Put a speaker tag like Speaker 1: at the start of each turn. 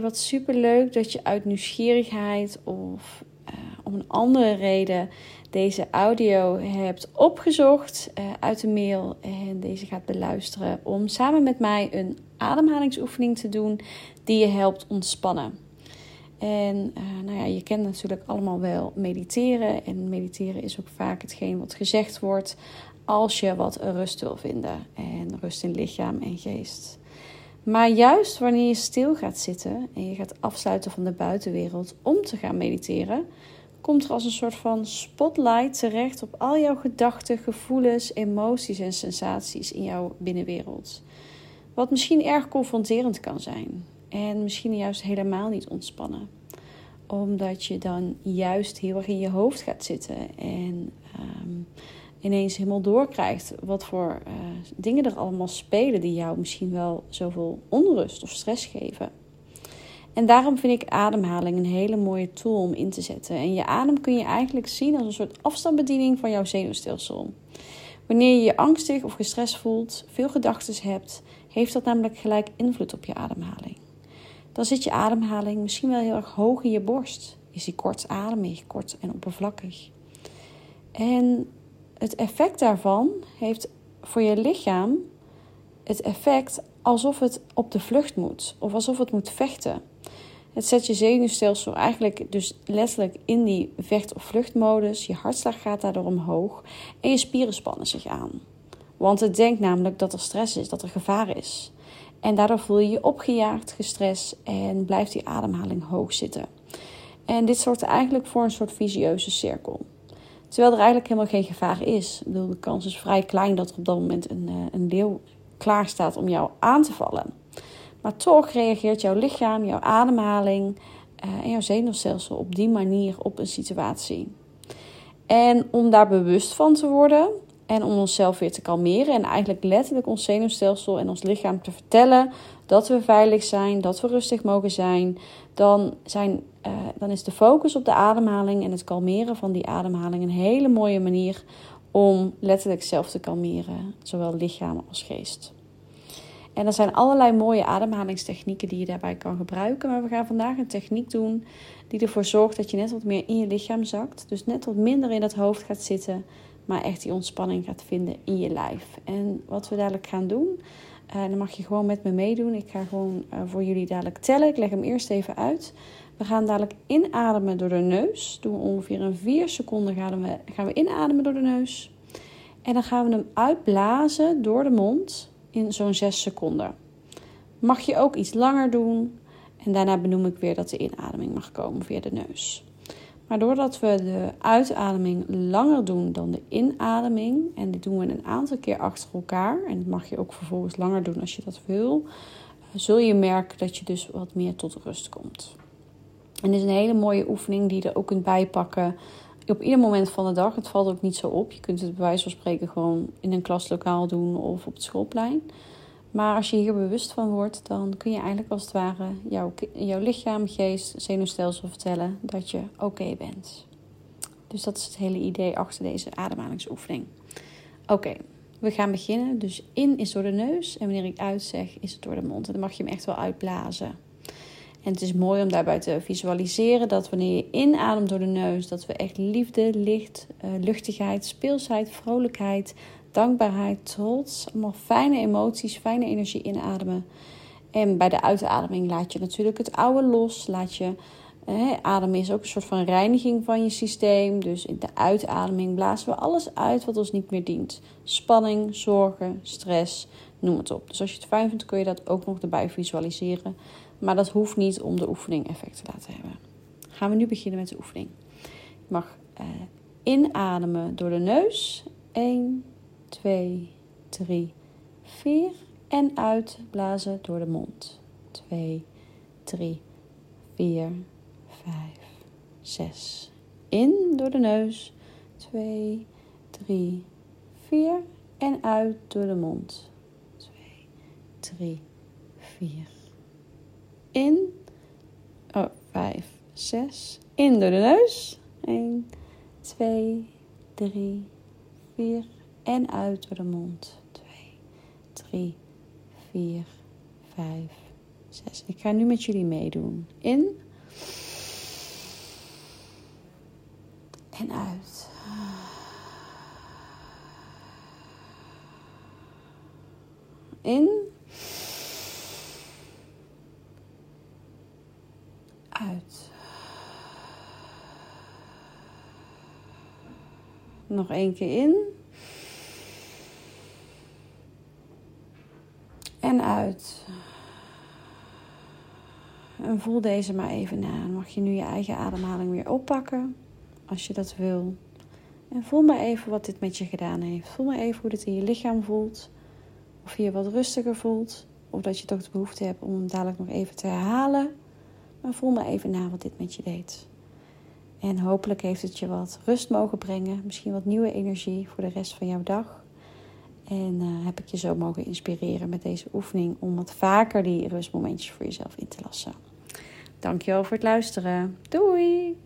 Speaker 1: je wat superleuk dat je uit nieuwsgierigheid of uh, om een andere reden deze audio hebt opgezocht uh, uit de mail en deze gaat beluisteren om samen met mij een ademhalingsoefening te doen die je helpt ontspannen. En uh, nou ja, je kent natuurlijk allemaal wel mediteren. En mediteren is ook vaak hetgeen wat gezegd wordt als je wat rust wil vinden. En rust in lichaam en geest. Maar juist wanneer je stil gaat zitten en je gaat afsluiten van de buitenwereld om te gaan mediteren, komt er als een soort van spotlight terecht op al jouw gedachten, gevoelens, emoties en sensaties in jouw binnenwereld. Wat misschien erg confronterend kan zijn en misschien juist helemaal niet ontspannen omdat je dan juist heel erg in je hoofd gaat zitten en um, ineens helemaal doorkrijgt wat voor uh, dingen er allemaal spelen die jou misschien wel zoveel onrust of stress geven. En daarom vind ik ademhaling een hele mooie tool om in te zetten. En je adem kun je eigenlijk zien als een soort afstandsbediening van jouw zenuwstelsel. Wanneer je je angstig of gestrest voelt, veel gedachten hebt, heeft dat namelijk gelijk invloed op je ademhaling. Dan zit je ademhaling misschien wel heel erg hoog in je borst. Is die kortademig, kort en oppervlakkig. En het effect daarvan heeft voor je lichaam het effect alsof het op de vlucht moet of alsof het moet vechten. Het zet je zenuwstelsel eigenlijk dus letterlijk in die vecht- of vluchtmodus. Je hartslag gaat daardoor omhoog en je spieren spannen zich aan. Want het denkt namelijk dat er stress is, dat er gevaar is. En daardoor voel je je opgejaagd, gestrest en blijft die ademhaling hoog zitten. En dit zorgt eigenlijk voor een soort visieuze cirkel. Terwijl er eigenlijk helemaal geen gevaar is. Ik bedoel, de kans is vrij klein dat er op dat moment een, eh, een leeuw klaar staat om jou aan te vallen. Maar toch reageert jouw lichaam, jouw ademhaling uh, en jouw zenuwstelsel op die manier op een situatie. En om daar bewust van te worden en om onszelf weer te kalmeren en eigenlijk letterlijk ons zenuwstelsel en ons lichaam te vertellen dat we veilig zijn, dat we rustig mogen zijn, dan, zijn, uh, dan is de focus op de ademhaling en het kalmeren van die ademhaling een hele mooie manier om letterlijk zelf te kalmeren, zowel lichaam als geest. En er zijn allerlei mooie ademhalingstechnieken die je daarbij kan gebruiken. Maar we gaan vandaag een techniek doen die ervoor zorgt dat je net wat meer in je lichaam zakt. Dus net wat minder in het hoofd gaat zitten, maar echt die ontspanning gaat vinden in je lijf. En wat we dadelijk gaan doen, uh, dan mag je gewoon met me meedoen. Ik ga gewoon uh, voor jullie dadelijk tellen. Ik leg hem eerst even uit. We gaan dadelijk inademen door de neus. Doen we ongeveer een 4 seconden gaan we, gaan we inademen door de neus. En dan gaan we hem uitblazen door de mond in zo'n 6 seconden. Mag je ook iets langer doen. En daarna benoem ik weer dat de inademing mag komen via de neus. Maar doordat we de uitademing langer doen dan de inademing, en dit doen we een aantal keer achter elkaar, en dat mag je ook vervolgens langer doen als je dat wil, zul je merken dat je dus wat meer tot rust komt. En dit is een hele mooie oefening die je er ook kunt bijpakken op ieder moment van de dag. Het valt ook niet zo op. Je kunt het bij wijze van spreken gewoon in een klaslokaal doen of op het schoolplein. Maar als je hier bewust van wordt, dan kun je eigenlijk als het ware jouw, jouw lichaam, geest, zenuwstelsel vertellen dat je oké bent. Dus dat is het hele idee achter deze ademhalingsoefening. Oké, we gaan beginnen. Dus in is door de neus en wanneer ik uit zeg, is het door de mond. En dan mag je hem echt wel uitblazen. En het is mooi om daarbij te visualiseren dat wanneer je inademt door de neus, dat we echt liefde, licht, uh, luchtigheid, speelsheid, vrolijkheid, dankbaarheid, trots, allemaal fijne emoties, fijne energie inademen. En bij de uitademing laat je natuurlijk het oude los. Laat je, ademen is ook een soort van reiniging van je systeem. Dus in de uitademing blazen we alles uit wat ons niet meer dient. Spanning, zorgen, stress, noem het op. Dus als je het fijn vindt, kun je dat ook nog erbij visualiseren. Maar dat hoeft niet om de oefening effect te laten hebben. Gaan we nu beginnen met de oefening. Je mag eh, inademen door de neus. 1, 2, 3, 4. En uitblazen door de mond. 2, 3, 4, 5, 6. In door de neus. 2, 3, 4. En uit door de mond. 2, 3, 4. In. Oh, 5, 6. In door de neus. 1, 2, 3, 4. En uit door de mond. 2, 3, 4, 5, zes. Ik ga nu met jullie meedoen. In. En uit. In. Uit. Nog één keer in. En uit. En voel deze maar even na. Mag je nu je eigen ademhaling weer oppakken, als je dat wil. En voel maar even wat dit met je gedaan heeft. Voel maar even hoe dit in je lichaam voelt. Of je je wat rustiger voelt. Of dat je toch de behoefte hebt om dadelijk nog even te herhalen. Maar voel maar even na wat dit met je deed. En hopelijk heeft het je wat rust mogen brengen. Misschien wat nieuwe energie voor de rest van jouw dag. En uh, heb ik je zo mogen inspireren met deze oefening om wat vaker die rustmomentjes voor jezelf in te lassen. Dankjewel voor het luisteren. Doei!